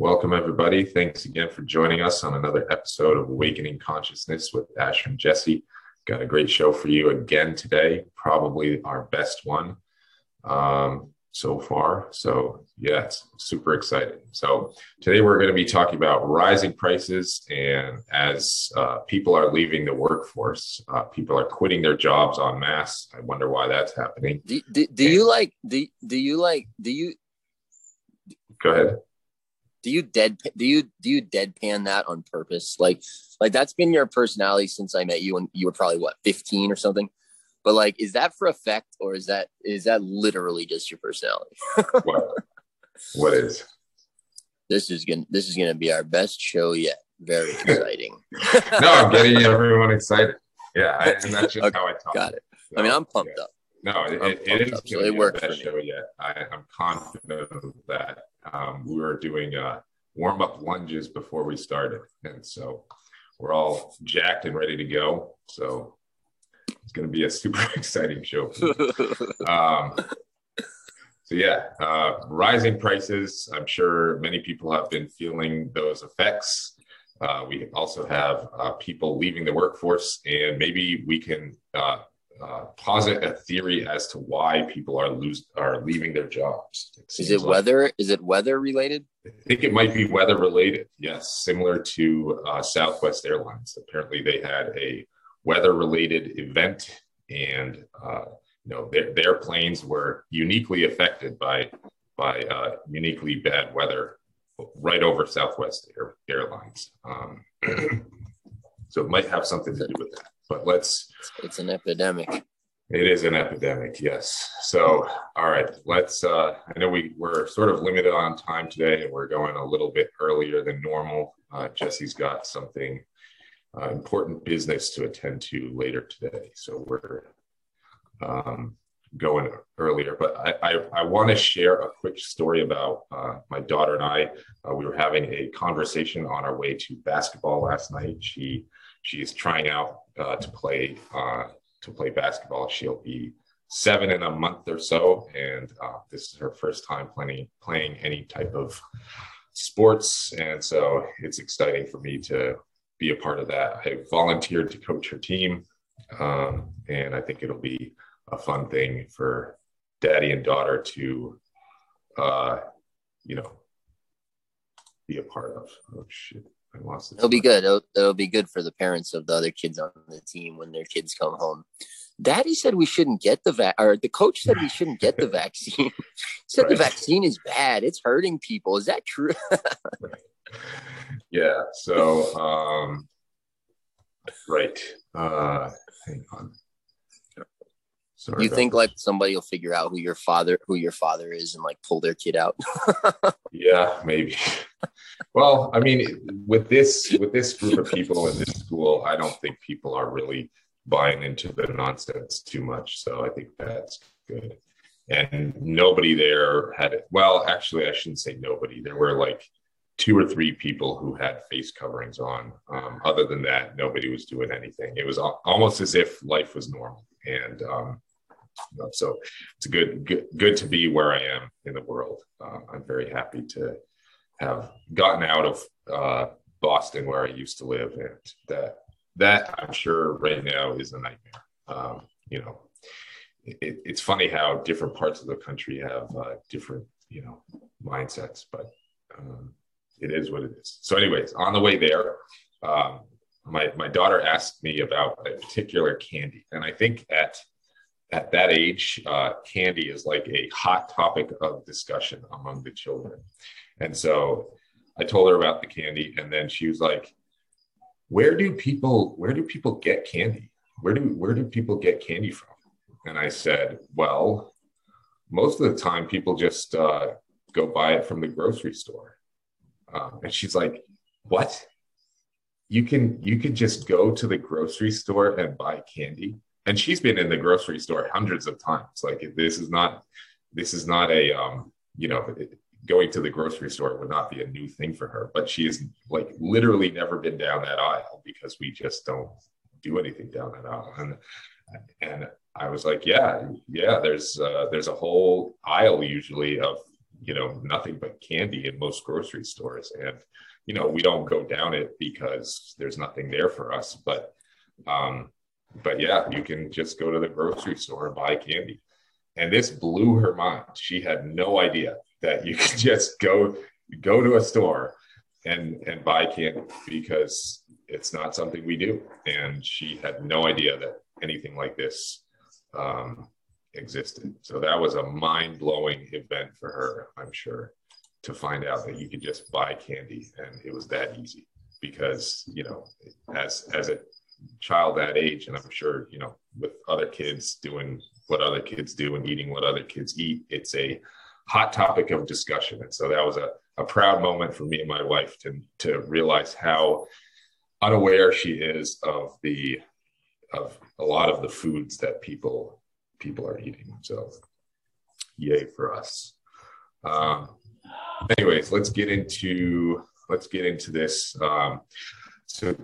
welcome everybody. Thanks again for joining us on another episode of Awakening Consciousness with Asher and Jesse. Got a great show for you again today, probably our best one um, so far. So, yeah, it's super exciting. So, today we're going to be talking about rising prices. And as uh, people are leaving the workforce, uh, people are quitting their jobs en masse. I wonder why that's happening. Do, do, do you like, do, do you like, do you, go ahead do you dead do you do you deadpan that on purpose? Like like that's been your personality since i met you and you were probably what 15 or something? But like is that for effect or is that is that literally just your personality? What what is? This is gonna this is gonna be our best show yet. Very exciting. No i'm getting everyone excited. Yeah I, and that's just okay, how i talk. got it. So, i mean i'm pumped yeah. up. No, it, it, it is up, so it worked best show yet. I, I, am confident of that. Um, we were doing uh, warm up lunges before we started, and so we're all jacked and ready to go. So it's going to be a super exciting show. um, so yeah, uh, rising prices. I'm sure many people have been feeling those effects. Uh, we also have uh, people leaving the workforce, and maybe we can uh, posit a theory as to why people are lose are leaving their jobs. It is it like, weather? Is it weather related? I think it might be weather related. Yes, similar to uh, Southwest Airlines. Apparently, they had a weather related event, and uh, you know their, their planes were uniquely affected by by uh, uniquely bad weather right over Southwest Air, Airlines. Um, so it might have something to do with that but let's it's an epidemic. It is an epidemic yes. So all right let's uh i know we we're sort of limited on time today and we're going a little bit earlier than normal. Uh, jesse's got something uh, important business to attend to later today. So we're um, going earlier but i i, I want to share a quick story about uh, my daughter and i. Uh, we were having a conversation on our way to basketball last night. She she is trying out uh, to play uh, to play basketball. She'll be seven in a month or so, and uh, this is her first time playing playing any type of sports, and so it's exciting for me to be a part of that. I volunteered to coach her team, um, and I think it'll be a fun thing for daddy and daughter to, uh, you know, be a part of. Oh shit. I lost it. It'll be good. It'll, it'll, be good for the parents of the other kids on the team when their kids come home. Daddy said we shouldn't get the vac, or the coach said we shouldn't get the vaccine. said right. the vaccine is bad. It's hurting people. Is that true? yeah. So, um, right. Uh, hang on. Sorry you think like somebody will figure out who your father who your father is and like pull their kid out? yeah, maybe. well, I mean, with this with this group of people in this school, I don't think people are really buying into the nonsense too much. So I think that's good. And nobody there had it. Well, actually, I shouldn't say nobody. There were like two or three people who had face coverings on. Um, other than that, nobody was doing anything. It was almost as if life was normal. And um, so it's good, good, good to be where I am in the world. Uh, I'm very happy to have gotten out of uh, Boston, where I used to live, and that that I'm sure right now is a nightmare. Um, you know, it, it's funny how different parts of the country have uh, different, you know, mindsets, but um, it is what it is. So, anyways, on the way there, um, my my daughter asked me about a particular candy, and I think at at that age, uh, candy is like a hot topic of discussion among the children. And so I told her about the candy, and then she was like, "Where do people where do people get candy? Where do where do people get candy from?" And I said, "Well, most of the time people just uh, go buy it from the grocery store." Uh, and she's like, "What? You can you can just go to the grocery store and buy candy?" And she's been in the grocery store hundreds of times. Like this is not this is not a um, you know going to the grocery store would not be a new thing for her. But she has like literally never been down that aisle because we just don't do anything down that aisle. And and I was like, yeah, yeah. There's uh, there's a whole aisle usually of you know nothing but candy in most grocery stores and you know we don't go down it because there's nothing there for us but um but yeah you can just go to the grocery store and buy candy. And this blew her mind. She had no idea that you could just go go to a store and and buy candy because it's not something we do. And she had no idea that anything like this um, existed. So that was a mind-blowing event for her i'm sure to find out that you could just buy candy and it was that easy because you know as as a child that age and i'm sure you know with other kids doing what other kids do and eating what other kids eat it's a hot topic of discussion. And so that was a, a proud moment for me and my wife to to realize how unaware she is of the of a lot of the foods that people people are eating. So yay for us. Um, anyways, let's get into let's get into this. Um, so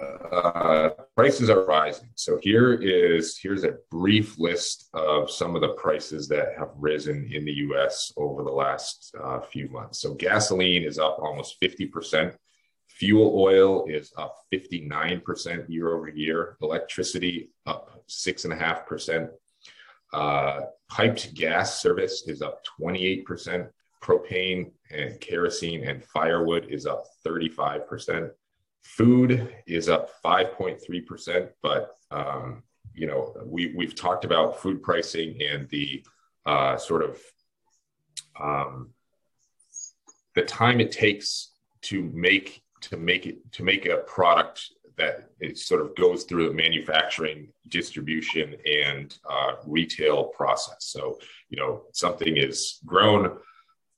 uh, prices are rising. So here is here's a brief list of some of the prices that have risen in the U.S. over the last uh, few months. So gasoline is up almost fifty percent. Fuel oil is up 59% year over year. Electricity up six and a half percent. Uh, piped gas service is up 28%. Propane and kerosene and firewood is up 35%. Food is up 5.3%. But, um, you know, we, we've talked about food pricing and the uh, sort of um, the time it takes to make to make it to make a product that it sort of goes through the manufacturing, distribution, and uh, retail process. So, you know, something is grown,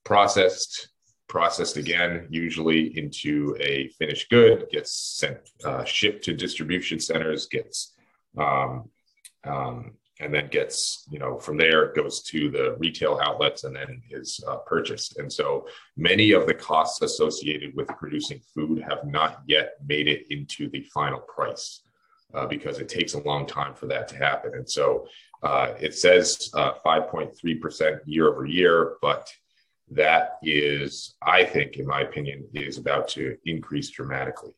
processed, processed again, usually into a finished good, gets sent, uh, shipped to distribution centers, gets um, um, and then gets you know from there it goes to the retail outlets and then is uh, purchased. And so many of the costs associated with producing food have not yet made it into the final price uh, because it takes a long time for that to happen. And so uh, it says 5.3% uh, year over year but that is i think in my opinion is about to increase dramatically.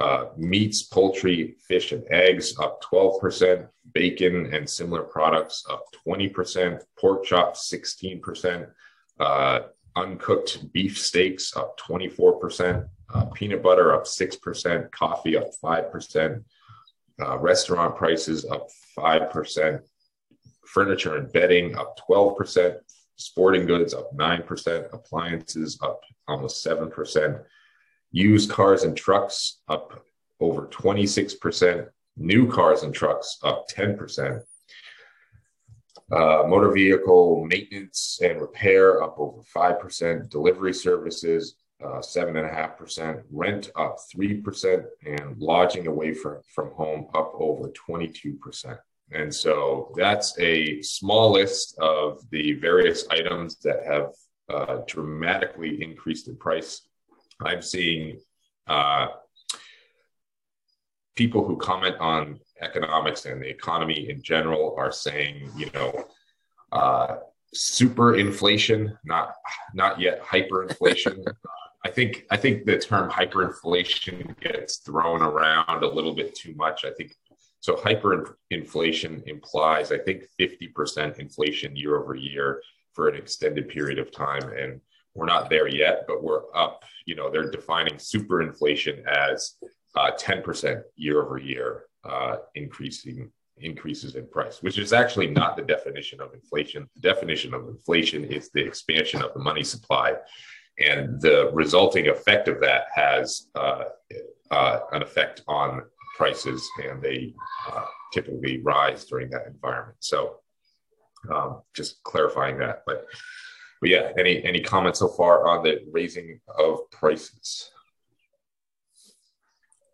Uh, meats, poultry, fish, and eggs up 12%, bacon and similar products up 20%, pork chops 16%, uh, uncooked beef steaks up 24%, uh, peanut butter up 6%, coffee up 5%, uh, restaurant prices up 5%, furniture and bedding up 12%, sporting goods up 9%, appliances up almost 7%. Used cars and trucks up over 26%. New cars and trucks up 10%. Uh, motor vehicle maintenance and repair up over 5%. Delivery services uh, 7.5%. Rent up 3%. And lodging away from, from home up over 22%. And so that's a small list of the various items that have uh, dramatically increased in price I'm seeing uh, people who comment on economics and the economy in general are saying, you know, uh, super inflation, not not yet hyperinflation. I think I think the term hyperinflation gets thrown around a little bit too much. I think so. Hyperinflation implies, I think, fifty percent inflation year over year for an extended period of time, and we're not there yet, but we're up. You know, they're defining superinflation as uh, 10% year over year uh, increasing increases in price, which is actually not the definition of inflation. The definition of inflation is the expansion of the money supply, and the resulting effect of that has uh, uh an effect on prices, and they uh, typically rise during that environment. So, um, just clarifying that, but but yeah, any any comments so far on the raising of prices?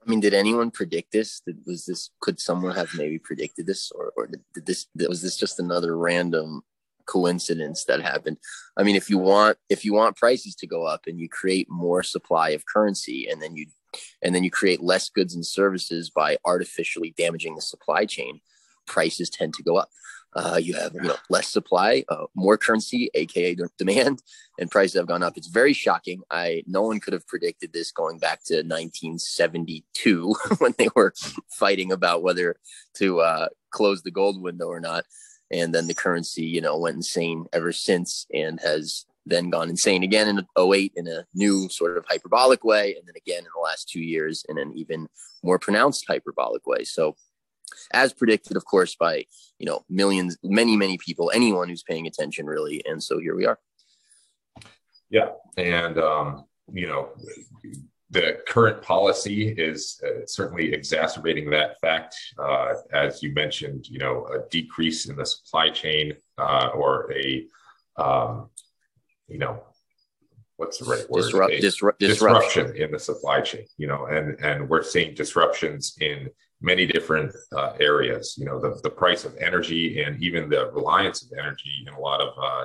I mean, did anyone predict this? Did, was this could someone have maybe predicted this, or or did, did this was this just another random coincidence that happened? I mean, if you want if you want prices to go up and you create more supply of currency, and then you and then you create less goods and services by artificially damaging the supply chain, prices tend to go up. uh, you have you know less supply, uh, more currency, aka demand, and prices have gone up. It's very shocking. I no one could have predicted this going back to 1972 when they were fighting about whether to uh, close the gold window or not, and then the currency you know went insane ever since and has then gone insane again in 08 in a new sort of hyperbolic way and then again in the last two years in an even more pronounced hyperbolic way so as predicted, of course, by you know millions, many, many people, anyone who's paying attention, really. And so here we are. Yeah, and um, you know, the current policy is uh, certainly exacerbating that fact. Uh, as you mentioned, you know, a decrease in the supply chain uh, or a, um, you know, what's the right word? Disrupt, disrupt, disruption in the supply chain. You know, and and we're seeing disruptions in many different uh, areas. You know, the, the price of energy and even the reliance of energy in a lot of, uh,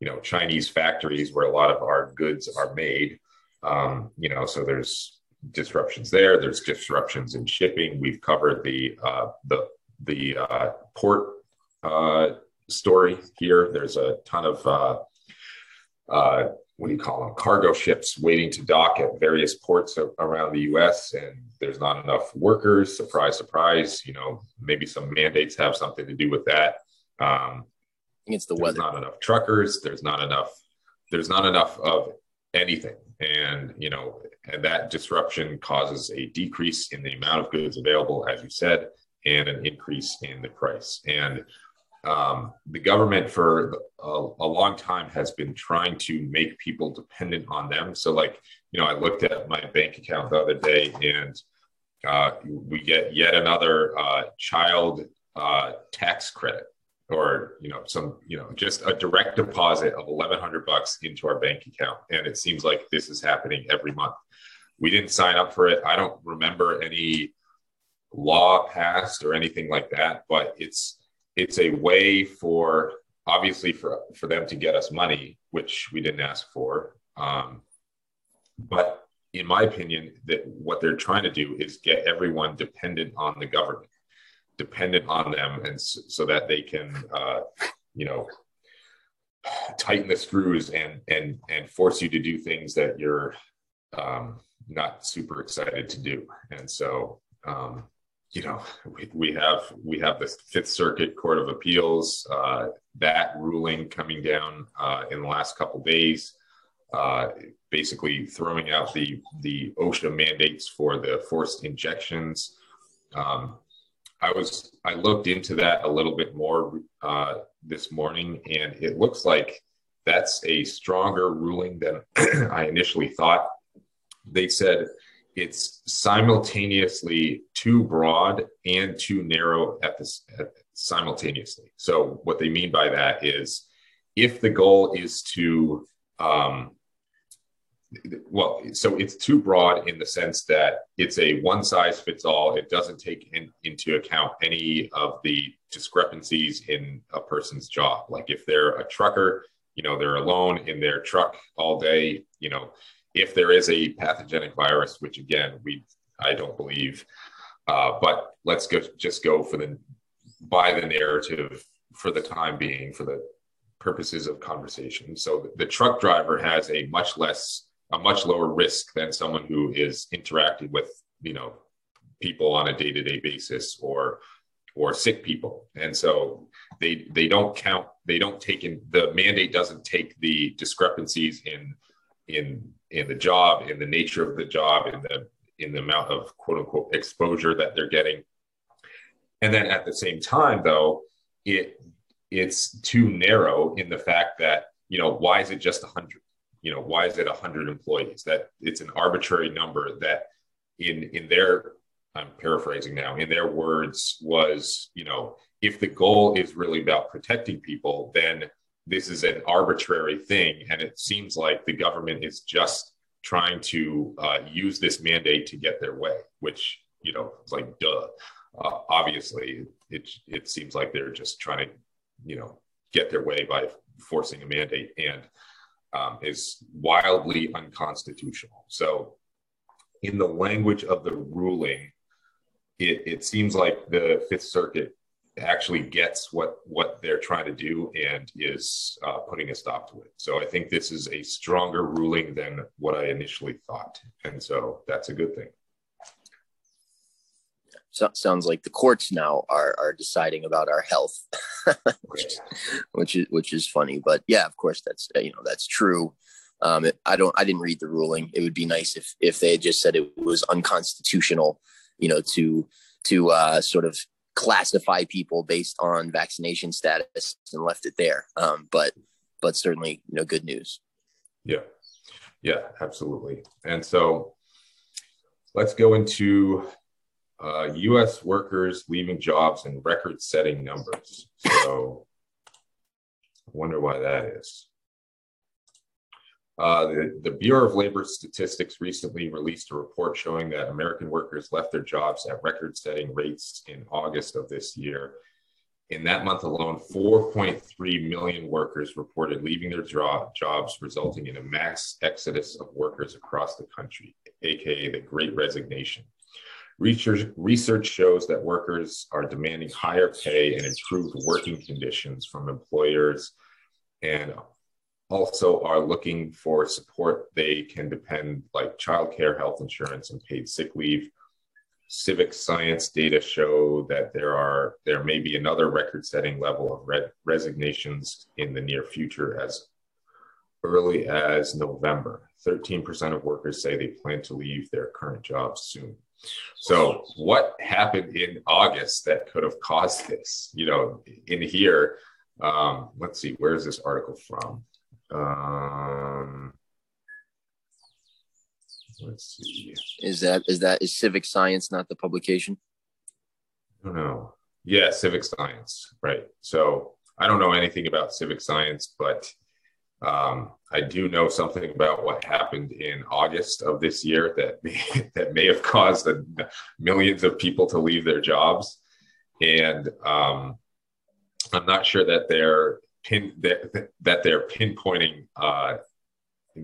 you know, Chinese factories where a lot of our goods are made. Um, you know, so there's disruptions there. There's disruptions in shipping. We've covered the uh, the the uh, port uh, story here. There's a ton of uh, what do you call them? Cargo ships waiting to dock at various ports around the US and there's not enough workers. Surprise surprise you know maybe some mandates have something to do with that. Um, it's the weather. not enough truckers. There's not enough there's not enough of anything. And you know and that disruption causes a decrease in the amount of goods available as you said and an increase in the price. And um, the government for a, a, long time has been trying to make people dependent on them. So, like, you know, I looked at my bank account the other day and uh, we get yet another uh, child uh, tax credit or, you know, some, you know, just a direct deposit of 1100 bucks into our bank account. And it seems like this is happening every month. We didn't sign up for it. I don't remember any law passed or anything like that, but it's, it's a way for obviously for for them to get us money, which we didn't ask for. Um, but in my opinion, that what they're trying to do is get everyone dependent on the government, dependent on them, and so, so that they can, uh, you know, tighten the screws and and and force you to do things that you're um, not super excited to do. And so, um, you know, we, we have we have the Fifth Circuit Court of Appeals uh, that ruling coming down uh, in the last couple days, uh, basically throwing out the the OSHA mandates for the forced injections. Um, I was I looked into that a little bit more uh, this morning, and it looks like that's a stronger ruling than I initially thought. They said it's simultaneously too broad and too narrow at this at, simultaneously. So what they mean by that is if the goal is to um, well, so it's too broad in the sense that it's a one size fits all. It doesn't take in, into account any of the discrepancies in a person's job. Like if they're a trucker, you know, they're alone in their truck all day, you know, if there is a pathogenic virus, which again we I don't believe, uh, but let's go just go for the by the narrative for the time being for the purposes of conversation. So the truck driver has a much less a much lower risk than someone who is interacting with you know people on a day to day basis or or sick people and so they they don't count they don't take in the mandate doesn't take the discrepancies in in in the job, in the nature of the job, in the in the amount of quote unquote exposure that they're getting. And then at the same time, though, it it's too narrow in the fact that you know why is it just 100 you know why is it 100 employees that it's an arbitrary number that in in their i'm paraphrasing now in their words was you know if the goal is really about protecting people then this is an arbitrary thing. And it seems like the government is just trying to uh, use this mandate to get their way, which, you know, it's like, duh. Uh, obviously, it, it seems like they're just trying to, you know, get their way by forcing a mandate and um, is wildly unconstitutional. So, in the language of the ruling, it, it seems like the Fifth Circuit actually gets what what they're trying to do and is uh, putting a stop to it. So I think this is a stronger ruling than what I initially thought, and so that's a good thing. So, sounds like the courts now are are deciding about our health, which, which is which is funny. But yeah, of course that's you know that's true. Um, it, I don't I didn't read the ruling. It would be nice if if they had just said it was unconstitutional, you know, to to uh, sort of classify people based on vaccination status and left it there. Um, but but certainly, you know, good news. Yeah, yeah, absolutely. And so let's go into uh, U.S. workers leaving jobs in record-setting numbers. So I wonder why that is. Uh, the, the, Bureau of Labor Statistics recently released a report showing that American workers left their jobs at record setting rates in August of this year. In that month alone, 4.3 million workers reported leaving their job, jobs, resulting in a mass exodus of workers across the country, aka the Great Resignation. Research, research shows that workers are demanding higher pay and improved working conditions from employers and also are looking for support they can depend like childcare, health insurance, and paid sick leave. CivicScience data show that there are there may be another record-setting level of re- resignations in the near future as early as November. 13% of workers say they plan to leave their current jobs soon. So, what happened in August that could have caused this? You know, in here, um, let's see, where is this article from? Um, let's see. Is that is that is CivicScience not the publication? I don't know. Yeah, CivicScience, right? So I don't know anything about CivicScience, but um, I do know something about what happened in August of this year that may, that may have caused a, millions of people to leave their jobs, and um, I'm not sure that they're pin that, that they're pinpointing uh,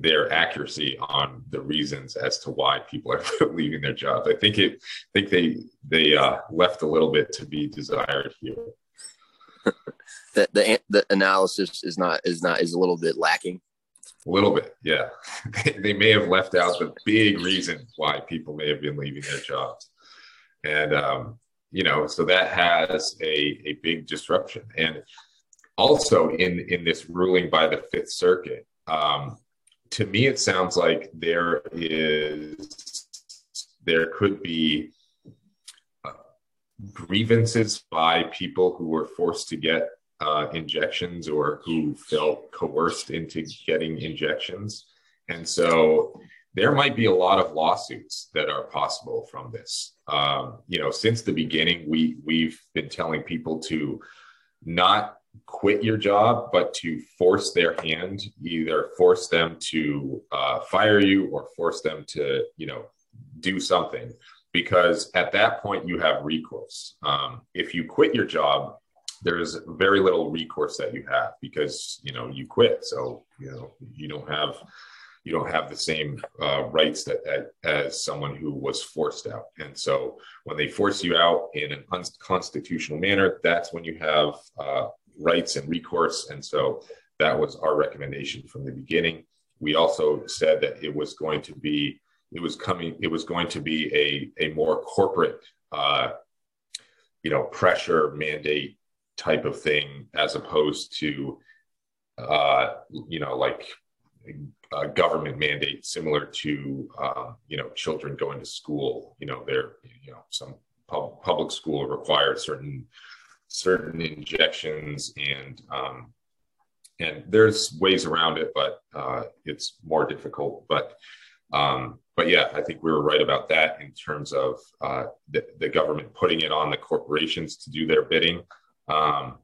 their accuracy on the reasons as to why people are leaving their jobs. I think it I think they they uh, left a little bit to be desired here. the, the the analysis is not is not is a little bit lacking. A little bit, yeah. they may have left out the big reason why people may have been leaving their jobs, and um, you know, so that has a a big disruption. And also in in this ruling by the Fifth Circuit, um, to me it sounds like there is there could be uh, grievances by people who were forced to get uh, injections or who felt coerced into getting injections, and so there might be a lot of lawsuits that are possible from this. Um, you know, since the beginning, we we've been telling people to not quit your job, but to force their hand, either force them to uh, fire you or force them to, you know, do something. Because at that point, you have recourse. Um, if you quit your job, there's very little recourse that you have because you know you quit. So you know you don't have you don't have the same uh, rights that, that, as someone who was forced out. And so when they force you out in an unconstitutional manner, that's when you have uh, rights and recourse. And so that was our recommendation from the beginning. We also said that it was going to be, it was coming, it was going to be a, a more corporate, uh, you know, pressure mandate type of thing as opposed to, uh, you know, like a government mandate similar to, uh, you know, children going to school. You know, they're, you know, some pub- public school requires certain certain injections and um, and there's ways around it, but uh, it's more difficult. But um, but yeah, I think we were right about that in terms of uh, the, the, government putting it on the corporations to do their bidding. Um,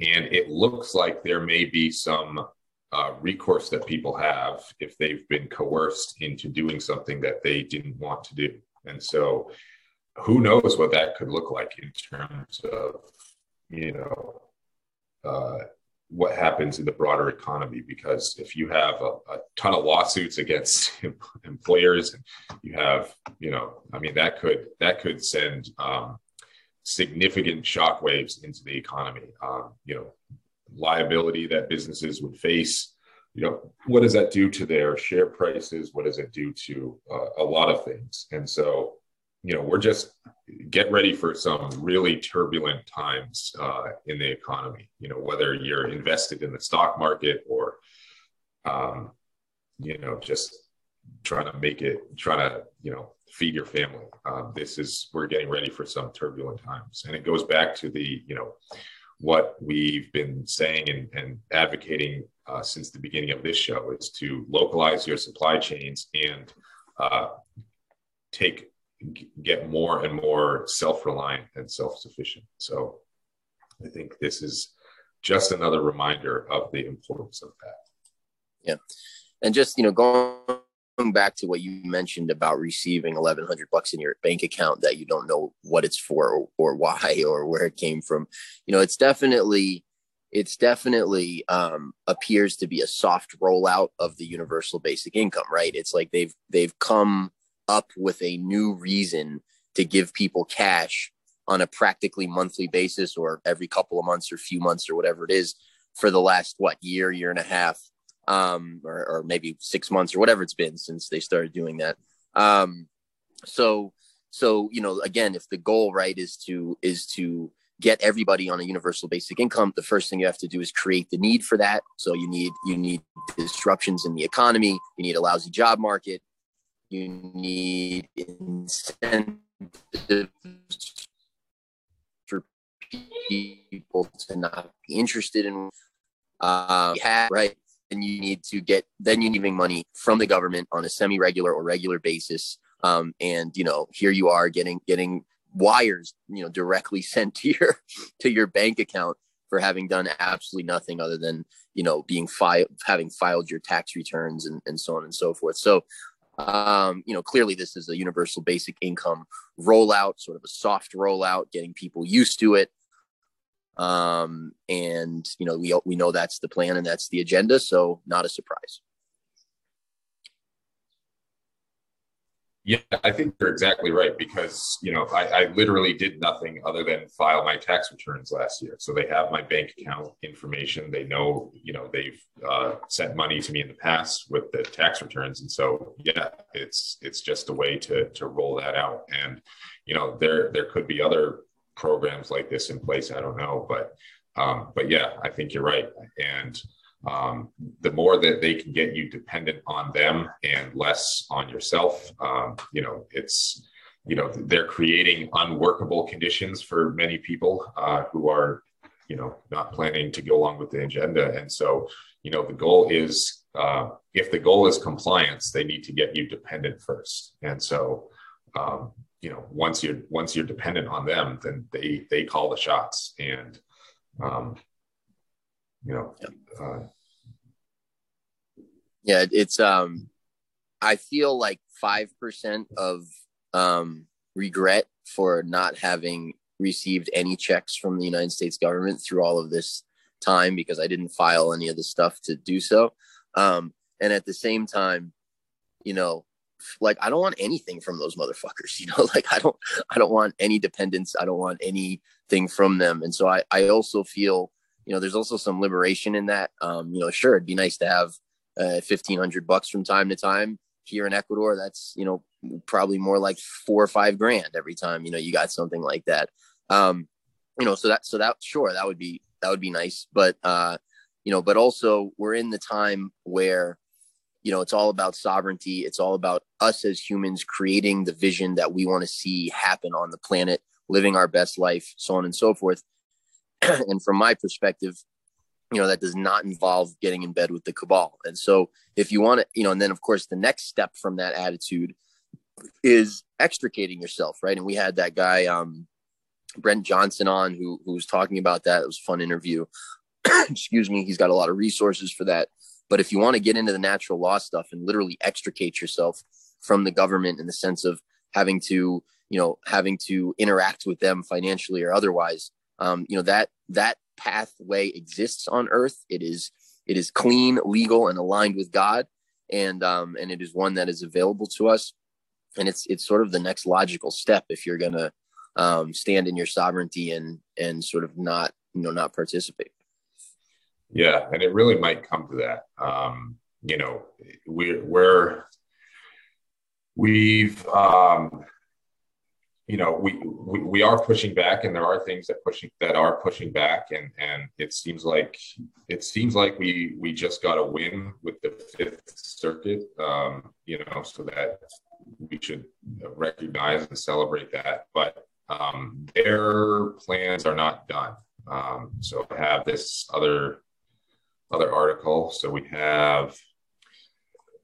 and it looks like there may be some uh, recourse that people have if they've been coerced into doing something that they didn't want to do. And so who knows what that could look like in terms of you know uh, what happens in the broader economy because if you have a, a ton of lawsuits against employers you have you know i mean that could that could send um, significant shockwaves into the economy. Um, you know, liability that businesses would face. You know, what does that do to their share prices? What does it do to uh, a lot of things? And so, you know, we're just get ready for some really turbulent times uh, in the economy. You know, whether you're invested in the stock market or, um, you know, just trying to make it, trying to, you know, feed your family. Um, this is we're getting ready for some turbulent times, and it goes back to the, you know, what we've been saying and, and advocating uh, since the beginning of this show is to localize your supply chains and uh, take get more and more self-reliant and self-sufficient. So I think this is just another reminder of the importance of that. Yeah. And just, you know, going back to what you mentioned about receiving 1100 bucks in your bank account that you don't know what it's for or, or why or where it came from, you know, it's definitely it's definitely um, appears to be a soft rollout of the universal basic income, right? It's like they've they've come up with a new reason to give people cash on a practically monthly basis or every couple of months or few months or whatever it is for the last what year year and a half um or, or maybe six months or whatever it's been since they started doing that. Um so so you know again if the goal right is to is to get everybody on a universal basic income the first thing you have to do is create the need for that. So you need you need disruptions in the economy. You need a lousy job market you need incentives for people to not be interested in uh, right and you need to get then you need money from the government on a semi-regular or regular basis. Um, and you know here you are getting getting wires you know directly sent to your to your bank account for having done absolutely nothing other than you know being filed having filed your tax returns and, and so on and so forth. So um, you know, clearly this is a universal basic income rollout, sort of a soft rollout, getting people used to it. Um, and you know, we we know that's the plan and that's the agenda, so not a surprise. Yeah, I think you're exactly right because you know I, I, literally did nothing other than file my tax returns last year. So they have my bank account information. They know you know they've uh, sent money to me in the past with the tax returns, and so yeah, it's it's just a way to to roll that out. And you know there there could be other programs like this in place. I don't know, but um, but yeah, I think you're right. And um, the more that they can get you dependent on them and less on yourself, um, you know, it's, you know, they're creating unworkable conditions for many people uh, who are, you know, not planning to go along with the agenda. And so, you know, the goal is, uh, if the goal is compliance, they need to get you dependent first. And so, um, you know, once you're once you're dependent on them, then they they call the shots. And um, you know uh, yeah it's um i feel like 5% of um regret for not having received any checks from the united states government through all of this time because i didn't file any of the stuff to do so. Um and at the same time you know like i don't want anything from those motherfuckers you know like i don't i don't want any dependence i don't want anything from them. And so i i also feel you know, there's also some liberation in that. Um, you know, sure, it'd be nice to have uh, 1500 bucks from time to time here in Ecuador. That's, you know, probably more like four or five grand every time, you know, you got something like that. Um, you know, so that, so that, sure, that would be, that would be nice. But, uh, you know, but also we're in the time where, you know, it's all about sovereignty. It's all about us as humans creating the vision that we want to see happen on the planet, living our best life, so on and so forth. and from my perspective, you know, that does not involve getting in bed with the cabal. And so if you want to, you know, and then of course the next step from that attitude is extricating yourself, right? And we had that guy, um, Brent Johnson on who, who was talking about that. It was a fun interview. Excuse me. He's got a lot of resources for that. But if you want to get into the natural law stuff and literally extricate yourself from the government in the sense of having to, you know, having to interact with them financially or otherwise, um, you know that that pathway exists on earth it is it is clean legal and aligned with god and um, and it is one that is available to us and it's it's sort of the next logical step if you're gonna um, stand in your sovereignty and and sort of not you know not participate. Yeah, and it really might come to that. Um, you know, we're we're we've um, you know we, we we are pushing back and there are things that pushing that are pushing back and and it seems like it seems like we we just got a win with the fifth circuit um you know so that we should recognize and celebrate that. But um their plans are not done. Um so i have this other other article. So we have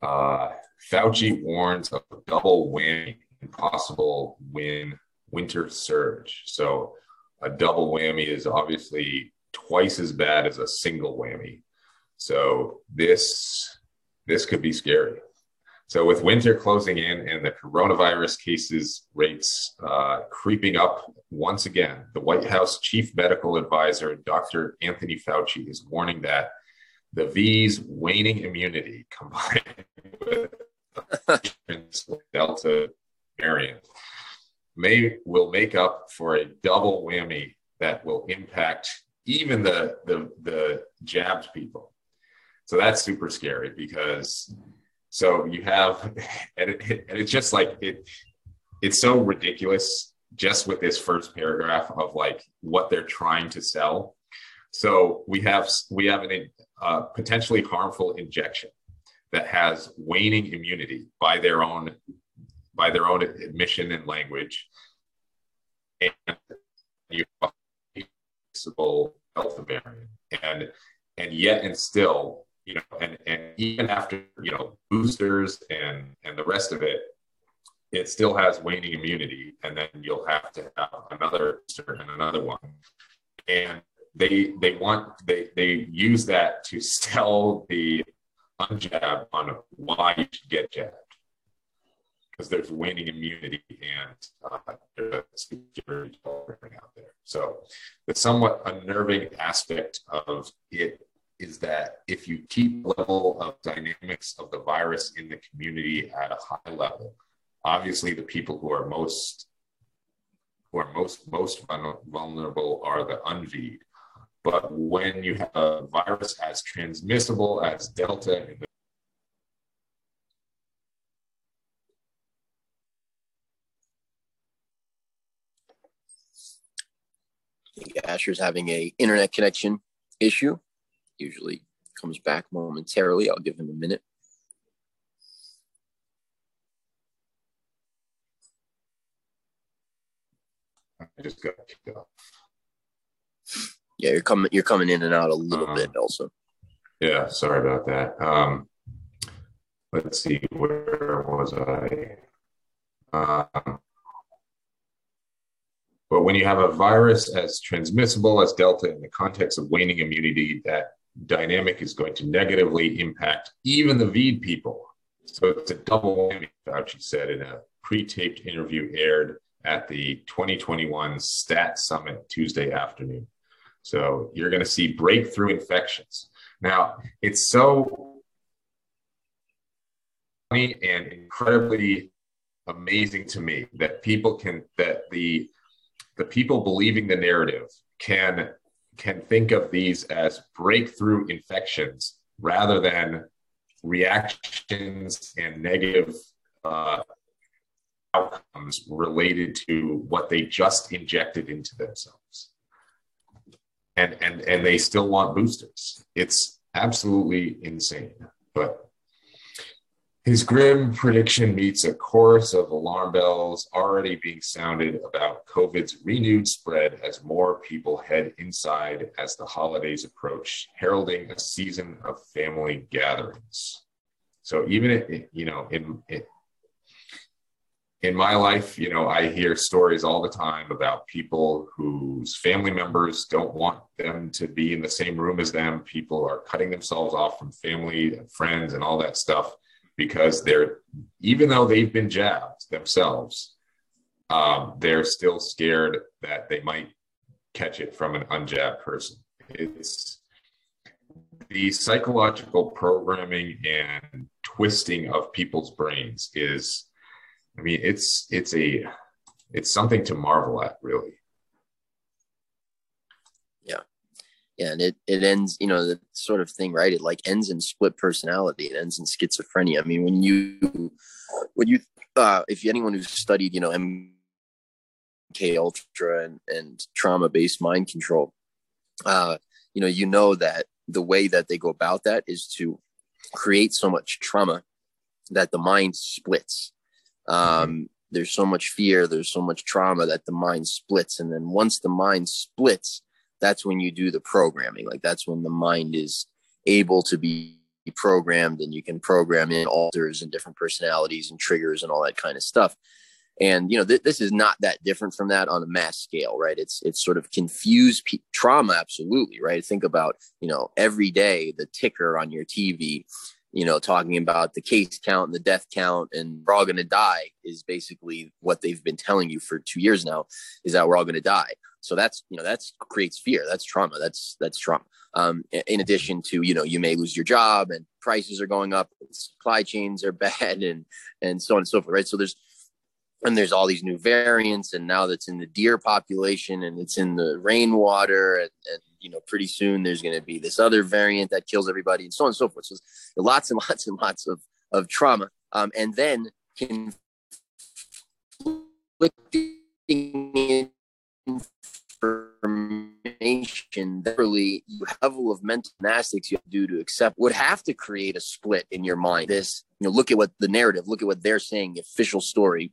uh fauci warns of double whammy possible win winter surge. So a double whammy is obviously twice as bad as a single whammy. So this this could be scary. So with winter closing in and the coronavirus cases rates uh, creeping up once again, the White House chief medical advisor, Dr. Anthony Fauci, is warning that the V's waning immunity combined with Delta variant may will make up for a double whammy that will impact even the the, the jabbed people. So that's super scary because so you have and, it, and it's just like it it's so ridiculous just with this first paragraph of like what they're trying to sell. So we have we have an uh, potentially harmful injection that has waning immunity by their own by their own admission and language. And you have Delta variant. And and yet and still, you know, and, and even after, you know, boosters and and the rest of it, it still has waning immunity. And then you'll have to have another booster and another one. And they they want they they use that to sell the unjab on why you should get jabbed because there's waning immunity and uh, there's security out there. So the somewhat unnerving aspect of it is that if you keep level of dynamics of the virus in the community at a high level, obviously the people who are most who are most most vulnerable are the unvied. But when you have a virus as transmissible as Delta in the Asher's having a internet connection issue. Usually comes back momentarily. I'll give him a minute. I just got kicked off. Yeah, you're coming. You're coming in and out a little uh, bit, also. Yeah, sorry about that. Um, let's see, where was I? Um, but when you have a virus as transmissible as Delta in the context of waning immunity, that dynamic is going to negatively impact even the VEED people. So it's a double whammy, Fauci said in a pre taped interview aired at the 2021 STAT Summit Tuesday afternoon. So you're going to see breakthrough infections. Now, it's so funny and incredibly amazing to me that people can, that the the people believing the narrative can can think of these as breakthrough infections rather than reactions and negative uh, outcomes related to what they just injected into themselves. And and and they still want boosters. It's absolutely insane but his grim prediction meets a chorus of alarm bells already being sounded about COVID's renewed spread as more people head inside as the holidays approach, heralding a season of family gatherings. So even you know in in my life, you know, I hear stories all the time about people whose family members don't want them to be in the same room as them. People are cutting themselves off from family and friends and all that stuff because they're even though they've been jabbed themselves, um, they're still scared that they might catch it from an unjabbed person. It's the psychological programming and twisting of people's brains is, I mean, it's it's a it's something to marvel at, really. Yeah, yeah, and it it ends, you know, the sort of thing, right? It like ends in split personality. It ends in schizophrenia. I mean, when you when you uh, if anyone who's studied, you know, MK Ultra and and trauma based mind control, uh, you know, you know that the way that they go about that is to create so much trauma that the mind splits. Um, there's so much fear, there's so much trauma that the mind splits. And then once the mind splits, that's when you do the programming. Like that's when the mind is able to be programmed and you can program in alters and different personalities and triggers and all that kind of stuff. And you know th- this is not that different from that on a mass scale right? It's it's sort of confused pe- trauma absolutely right? Think about you know every day the ticker on your tv you know talking about the case count and the death count and we're all going to die is basically what they've been telling you for two years now is that we're all going to die so that's you know that's creates fear. That's trauma. That's that's trauma. Um, in addition to you know you may lose your job and prices are going up supply chains are bad and and so on and so forth right? So there's and there's all these new variants and now that's in the deer population and it's in the rainwater and, and you know pretty soon there's going to be this other variant that kills everybody and so on and so forth. So lots and lots and lots of of trauma. Um, and then conflicting information that really level of mental gymnastics you do to accept would have to create a split in your mind. This you know look at what the narrative look at what they're saying the official story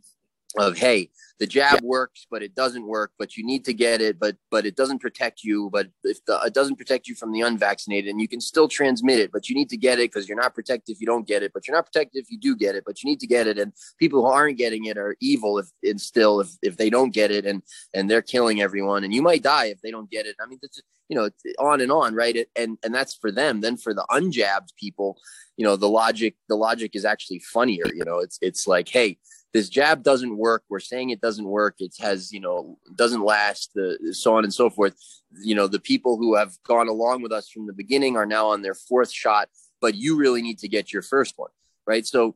of hey the jab yeah. works but it doesn't work but you need to get it but but it doesn't protect you but if the, it doesn't protect you from the unvaccinated and you can still transmit it but you need to get it because you're not protected if you don't get it but you're not protected if you do get it but you need to get it and people who aren't getting it are evil if and still if, if they don't get it and and they're killing everyone and you might die if they don't get it. I mean you know on and on right? It, and and that's for them. Then for the unjabbed people you know the logic the logic is actually funnier you know? It's it's like hey this jab doesn't work. We're saying it doesn't work it has you know doesn't last the so on and so forth. You know the people who have gone along with us from the beginning are now on their fourth shot but you really need to get your first one right? So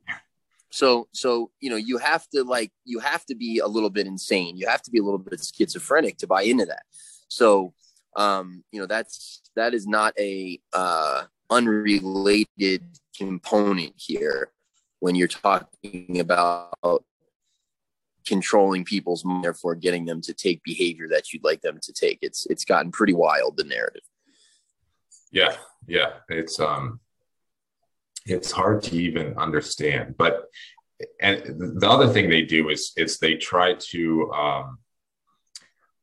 so so you know you have to like you have to be a little bit insane. You have to be a little bit schizophrenic to buy into that. So um you know that's that is not a uh unrelated component here when you're talking about controlling people's mind, therefore getting them to take behavior that you'd like them to take. It's it's gotten pretty wild the narrative. Yeah, yeah, it's um, it's hard to even understand. But and the other thing they do is is they try to um,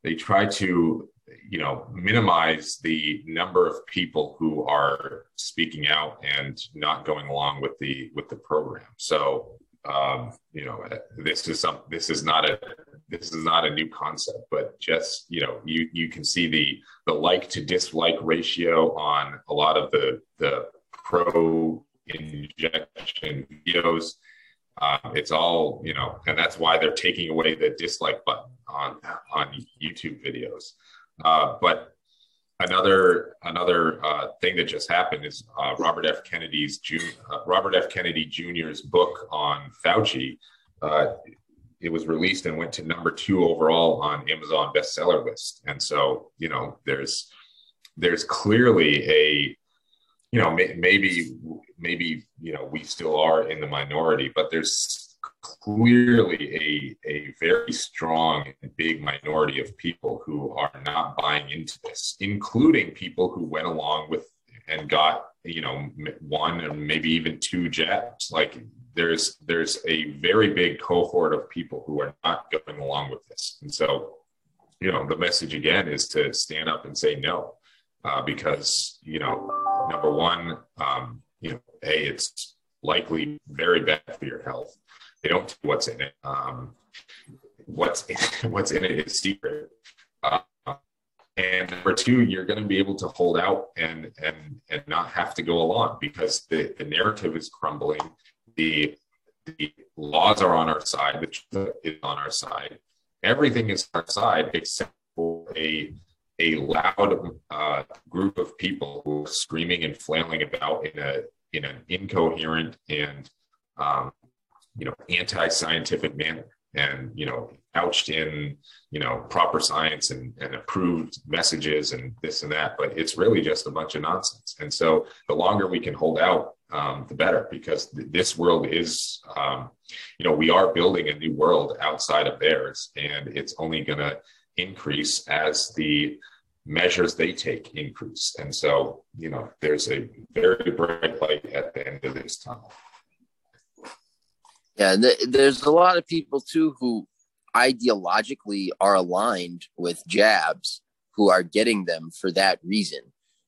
they try to you know minimize the number of people who are speaking out and not going along with the with the program so um, you know, this is some. This is not a. This is not a new concept, but just you know, you you can see the the like to dislike ratio on a lot of the the pro injection videos. Uh, it's all you know, and that's why they're taking away the dislike button on on YouTube videos. Uh, but another another uh, thing that just happened is uh, Robert F. Kennedy's uh, Robert F. Kennedy Jr.'s book on Fauci. Uh, it was released and went to number two overall on Amazon bestseller list. And so, you know, there's there's clearly a you know may, maybe maybe you know we still are in the minority, but there's clearly a, a very strong and big minority of people who are not buying into this, including people who went along with and got you know one or maybe even two jabs. Like there's there's a very big cohort of people who are not going along with this, and so you know the message again is to stand up and say no, uh, because you know number one, um, you know, a it's likely very bad for your health they don't what's in it. Um, what's in, what's in it is secret. Uh, and number two, you're going to be able to hold out and and and not have to go along because the, the narrative is crumbling. The the laws are on our side. The truth is on our side. Everything is our side except for a a loud uh, group of people who are screaming and flailing about in a in an incoherent and um, you know anti-scientific manner and you know couched in you know proper science and, and approved messages and this and that but it's really just a bunch of nonsense. And so the longer we can hold out um, the better because th- this world is um, you know we are building a new world outside of theirs and it's only going to increase as the measures they take increase. And so you know there's a very bright light at the end of this tunnel yeah th- there's a lot of people too who ideologically are aligned with jabs who are getting them for that reason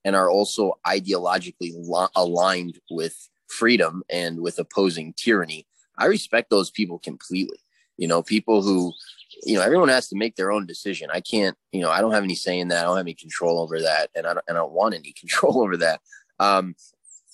and are also ideologically lo- aligned with freedom and with opposing tyranny. I respect those people completely. You know, people who, you know, everyone has to make their own decision. I can't, you know, I don't have any say in that. I don't have any control over that, and I don't, and I don't want any control over that. Um,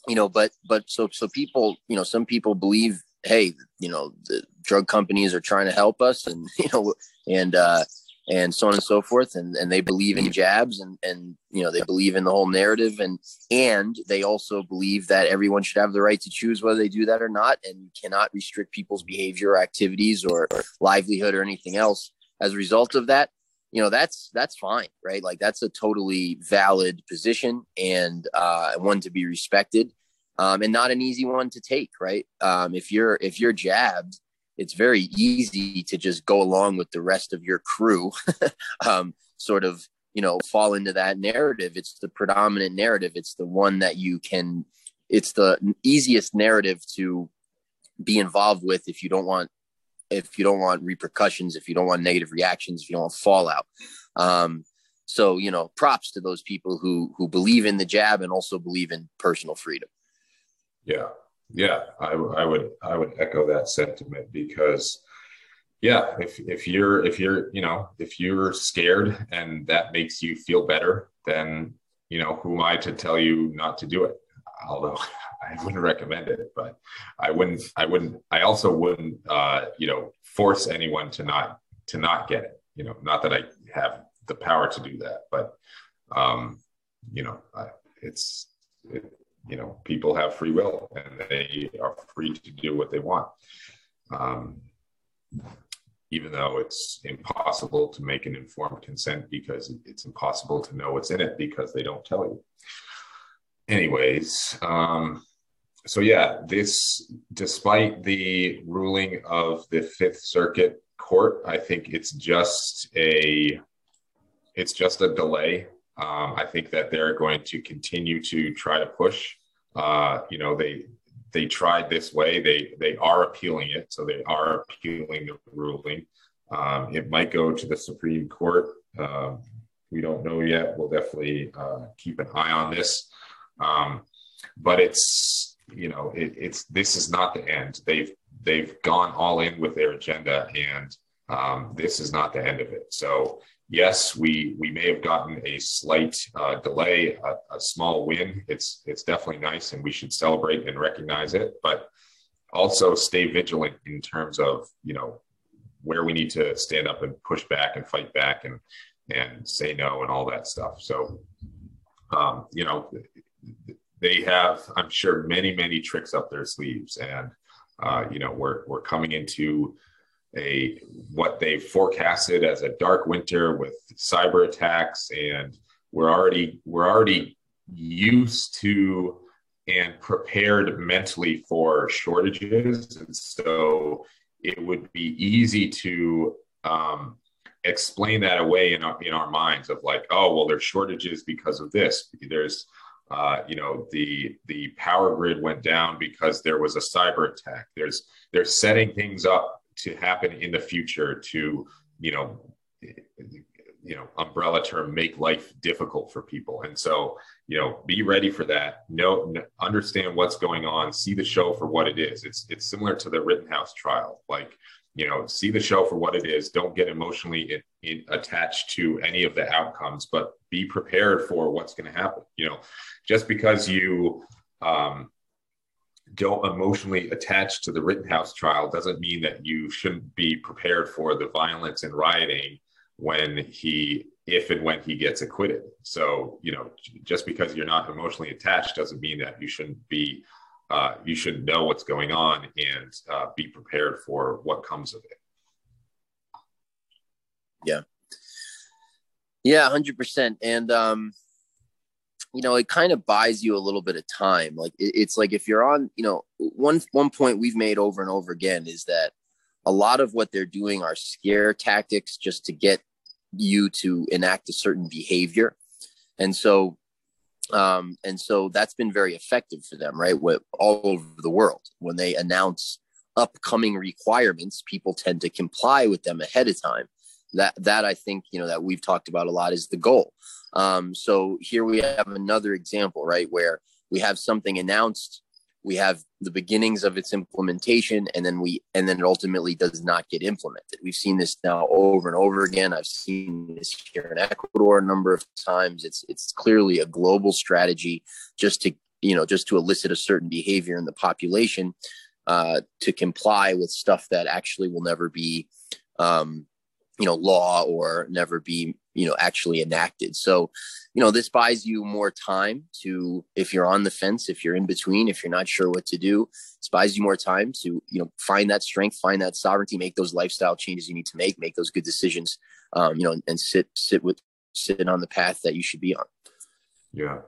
you know, but but so so people, you know, some people believe, hey, you know, the drug companies are trying to help us, and you know, and uh, and so on and so forth. And, and they believe in jabs and, and you know they believe in the whole narrative. And and they also believe that everyone should have the right to choose whether they do that or not. And you cannot restrict people's behavior or activities or, or livelihood or anything else. As a result of that you know that's that's fine right? Like that's a totally valid position and uh, one to be respected um, and not an easy one to take right um, if you're if you're jabbed it's very easy to just go along with the rest of your crew, um, sort of, you know, fall into that narrative. It's the predominant narrative. It's the one that you can, it's the easiest narrative to be involved with if you don't want, if you don't want repercussions, if you don't want negative reactions, if you don't want fallout. Um, so, you know, props to those people who, who believe in the jab and also believe in personal freedom. Yeah, yeah, I, I would I would echo that sentiment because yeah, if if you're if you're you know if you're scared and that makes you feel better, then you know who am I to tell you not to do it? Although I wouldn't recommend it, but I wouldn't I wouldn't I also wouldn't uh, you know force anyone to not to not get it. You know, not that I have the power to do that, but um, you know, I, it's it, you know, people have free will and they are free to do what they want. Um, even though it's impossible to make an informed consent because it's impossible to know what's in it because they don't tell you. Anyways, um, so yeah, this, despite the ruling of the Fifth Circuit Court, I think it's just a, it's just a delay um, I think that they're going to continue to try to push. Uh, you know, they they tried this way. They they are appealing it, so they are appealing the ruling. Um, it might go to the Supreme Court. Um, we don't know yet. We'll definitely uh, keep an eye on this. Um, but it's you know it, it's this is not the end. They've they've gone all in with their agenda, and um, this is not the end of it. So yes, we we may have gotten a slight uh, delay, a, a, small win. It's it's definitely nice, and we should celebrate and recognize it. But also stay vigilant in terms of you know where we need to stand up and push back and fight back and and say no and all that stuff. So um, you know they have, I'm sure, many many tricks up their sleeves, and uh, you know we're we're coming into a what they forecasted as a dark winter with cyber attacks and we're already we're already used to and prepared mentally for shortages. And so it would be easy to um, explain that away in our, in our minds of like oh well there's shortages because of this. There's uh, you know the the power grid went down because there was a cyber attack. There's they're setting things up to happen in the future to you know you know umbrella term make life difficult for people. And so you know be ready for that. Know understand what's going on. See the show for what it is. It's it's similar to the rittenhouse trial. Like you know see the show for what it is. Don't get emotionally in, in, attached to any of the outcomes but be prepared for what's going to happen. You know just because you um, don't emotionally attach to the Rittenhouse trial doesn't mean that you shouldn't be prepared for the violence and rioting when he, if and when he gets acquitted. So, you know, just because you're not emotionally attached doesn't mean that you shouldn't be, uh, you shouldn't know what's going on and uh, be prepared for what comes of it. Yeah. Yeah, hundred percent. And um, you know, it kind of buys you a little bit of time. Like it, it's like if you're on, you know, one one point we've made over and over again is that a lot of what they're doing are scare tactics just to get you to enact a certain behavior. And so um, and so that's been very effective for them, right? All over the world, when they announce upcoming requirements, people tend to comply with them ahead of time. That that I think you know that we've talked about a lot is the goal. Um, so here we have another example, right, where we have something announced we have the beginnings of its implementation and then we and then it ultimately does not get implemented. We've seen this now over and over again. I've seen this here in ecuador a number of times. It's it's clearly a global strategy just to you know just to elicit a certain behavior in the population uh, to comply with stuff that actually will never be um, you know law or never be you know actually enacted. So you know this buys you more time to if you're on the fence if you're in between if you're not sure what to do this buys you more time to you know find that strength find that sovereignty make those lifestyle changes you need to make make those good decisions um, you know and sit sit with sit on the path that you should be on. Yeah.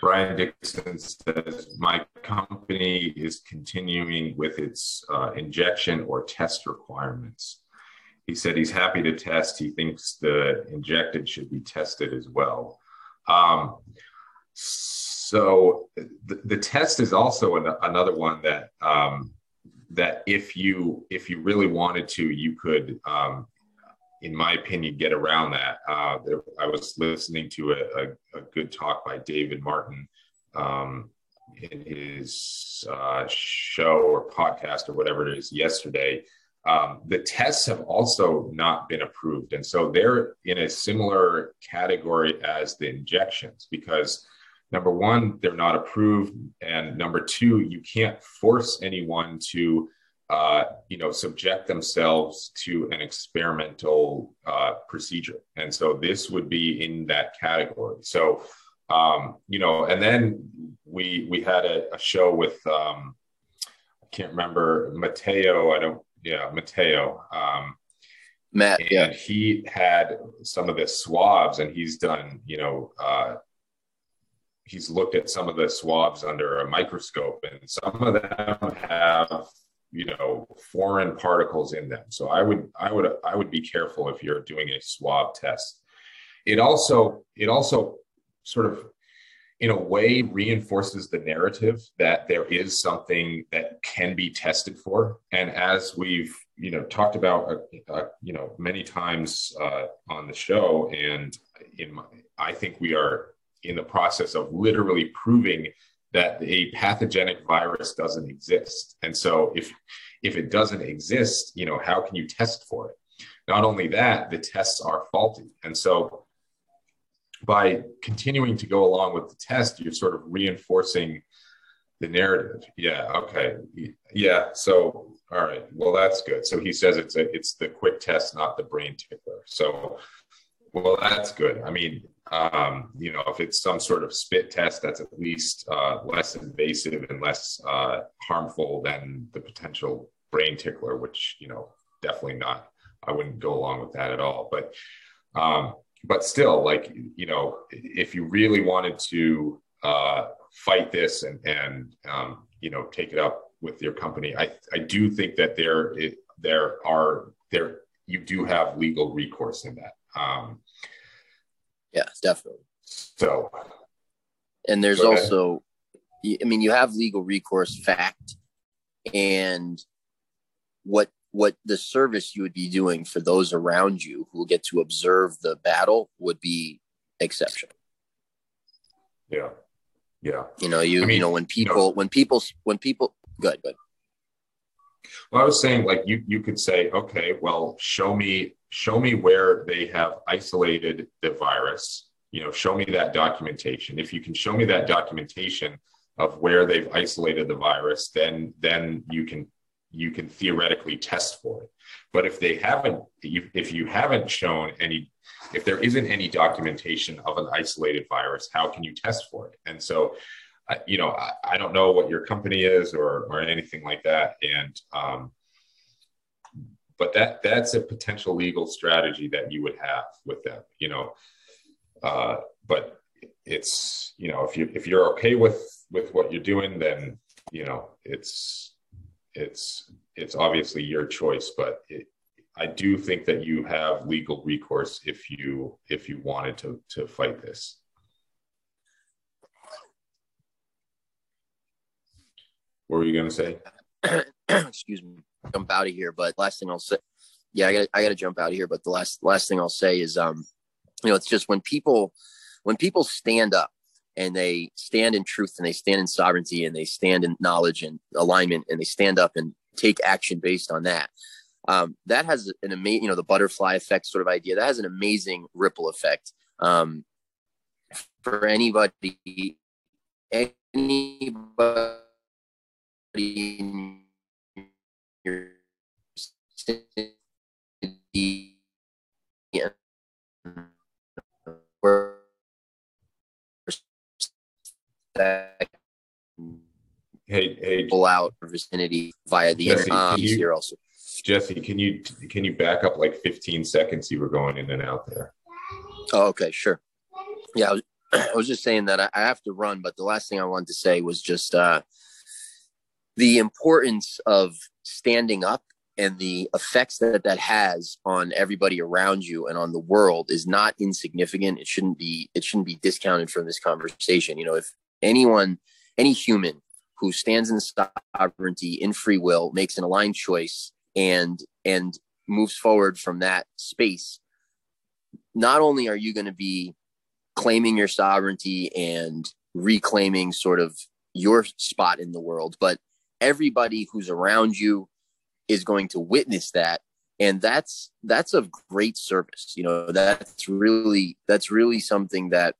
Brian dixon says my company is continuing with its uh, injection or test requirements he said he's happy to test. He thinks the injected should be tested as well. Um, so the, the, test is also an, another one that um, that if you if you really wanted to, you could, um, in my opinion, get around that. Uh, there, I was listening to a, a, a, good talk by David Martin um, in his uh, show or podcast or whatever it is yesterday um, the tests have also not been approved. And so they're in a similar category as the injections because number one, they're not approved. And number two, you can't force anyone to, uh, you know, subject themselves to an experimental uh, procedure. And so this would be in that category. So, um, you know, and then we, we had a, a show with, um, I can't remember Mateo. I don't yeah, Mateo. Um, Matt, and yeah, he had some of the swabs, and he's done, you know, uh, he's looked at some of the swabs under a microscope, and some of them have, you know, foreign particles in them. So I would, I would, I would be careful if you're doing a swab test. It also, it also sort of in a way reinforces the narrative that there is something that can be tested for. And as we've you know talked about uh, uh, you know many times uh, on the show and in my, i think we are in the process of literally proving that a pathogenic virus doesn't exist. And so if if it doesn't exist you know how can you test for it? Not only that the tests are faulty. And so by continuing to go along with the test, you're sort of reinforcing the narrative. Yeah. Okay. Yeah. So, all right. Well, that's good. So he says it's a, it's the quick test, not the brain tickler. So, well, that's good. I mean, um, you know, if it's some sort of spit test, that's at least uh, less invasive and less uh, harmful than the potential brain tickler, which you know, definitely not. I wouldn't go along with that at all. But um, but still, like you know, if you really wanted to uh, fight this and and um, you know take it up with your company, I I do think that there it, there are there you do have legal recourse in that. Um, yeah, definitely. So, and there's also, I mean, you have legal recourse, fact, and what what the service you would be doing for those around you who will get to observe the battle would be exceptional. Yeah. Yeah. You know, you I mean, you know when people know, when people when people good, good. Well, I was saying like you you could say, okay, well, show me show me where they have isolated the virus. You know, show me that documentation. If you can show me that documentation of where they've isolated the virus, then then you can you can theoretically test for it. But if they haven't, if you haven't shown any, if there isn't any documentation of an isolated virus, how can you test for it? And so, you know, I, I don't know what your company is or or anything like that, and um, but that that's a potential legal strategy that you would have with them, you know. Uh, but it's you know if you if you're okay with with what you're doing, then you know it's it's it's obviously your choice. But it, I do think that you have legal recourse if you if you wanted to to fight this. What were you going to say? Excuse me. Jump out of here, but last thing I'll say, yeah, I got I got to jump out of here. But the last last thing I'll say is, um, you know, it's just when people when people stand up and they stand in truth and they stand in sovereignty and they stand in knowledge and alignment and they stand up and take action based on that. Um, that has an amazing, you know, the butterfly effect sort of idea. That has an amazing ripple effect um, for anybody, anybody in your city hey hey pull out vicinity via the Jesse, um, can you- here also. Jesse, can you can you back up like 15 seconds? You were going in and out there. Oh, okay, sure. Yeah, I was, I was just saying that I, I have to run, but the last thing I wanted to say was just uh, the importance of standing up and the effects that that has on everybody around you and on the world is not insignificant. It shouldn't be. It shouldn't be discounted from this conversation. You know, if anyone, any human who stands in sovereignty in free will makes an aligned choice and and moves forward from that space not only are you going to be claiming your sovereignty and reclaiming sort of your spot in the world, but everybody who's around you is going to witness that. And that's that's of great service. You know, that's really that's really something that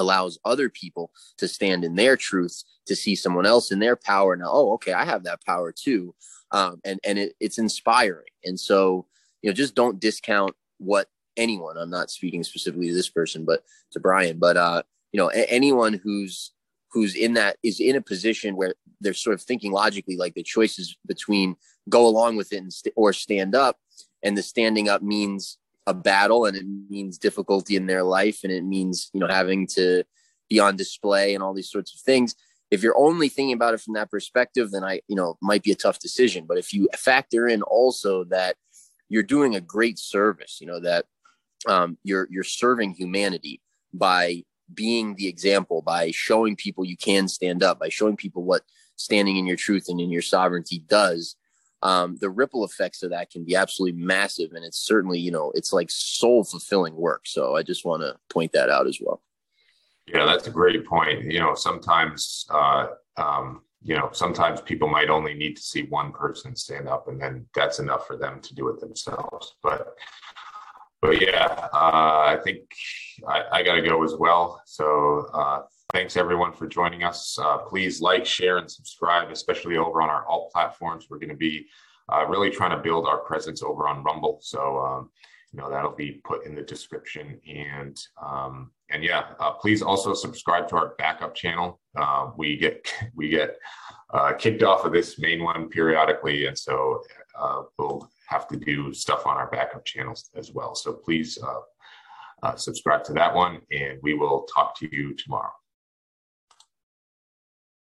allows other people to stand in their truth, to see someone else in their power. Now, oh, okay, I have that power too. Um, and and it, it's inspiring. And so, you know, just don't discount what anyone i'm not speaking specifically to this person but to brian but uh you know a- anyone who's who's in that is in a position where they're sort of thinking logically like the choices between go along with it st- or stand up and the standing up means a battle and it means difficulty in their life and it means you know having to be on display and all these sorts of things. If you're only thinking about it from that perspective then i you know might be a tough decision. But if you factor in also that you're doing a great service you know that um, you're you're serving humanity by being the example by showing people you can stand up by showing people what standing in your truth and in your sovereignty does um, the ripple effects of that can be absolutely massive and it's certainly you know it's like soul fulfilling work so i just want to point that out as well Yeah, that's a great point. You know, sometimes, uh, um, you know, sometimes people might only need to see one person stand up, and then that's enough for them to do it themselves. But, but yeah, uh, I think I, I got to go as well. So, uh, thanks everyone for joining us. Uh, please like, share, and subscribe, especially over on our alt platforms. We're going to be uh, really trying to build our presence over on Rumble. So. Um, you know that'll be put in the description and um, and yeah uh, please also subscribe to our backup channel uh, we get we get uh, kicked off of this main one periodically and so uh, we'll have to do stuff on our backup channels as well so please subscribe to that one and we will talk to you tomorrow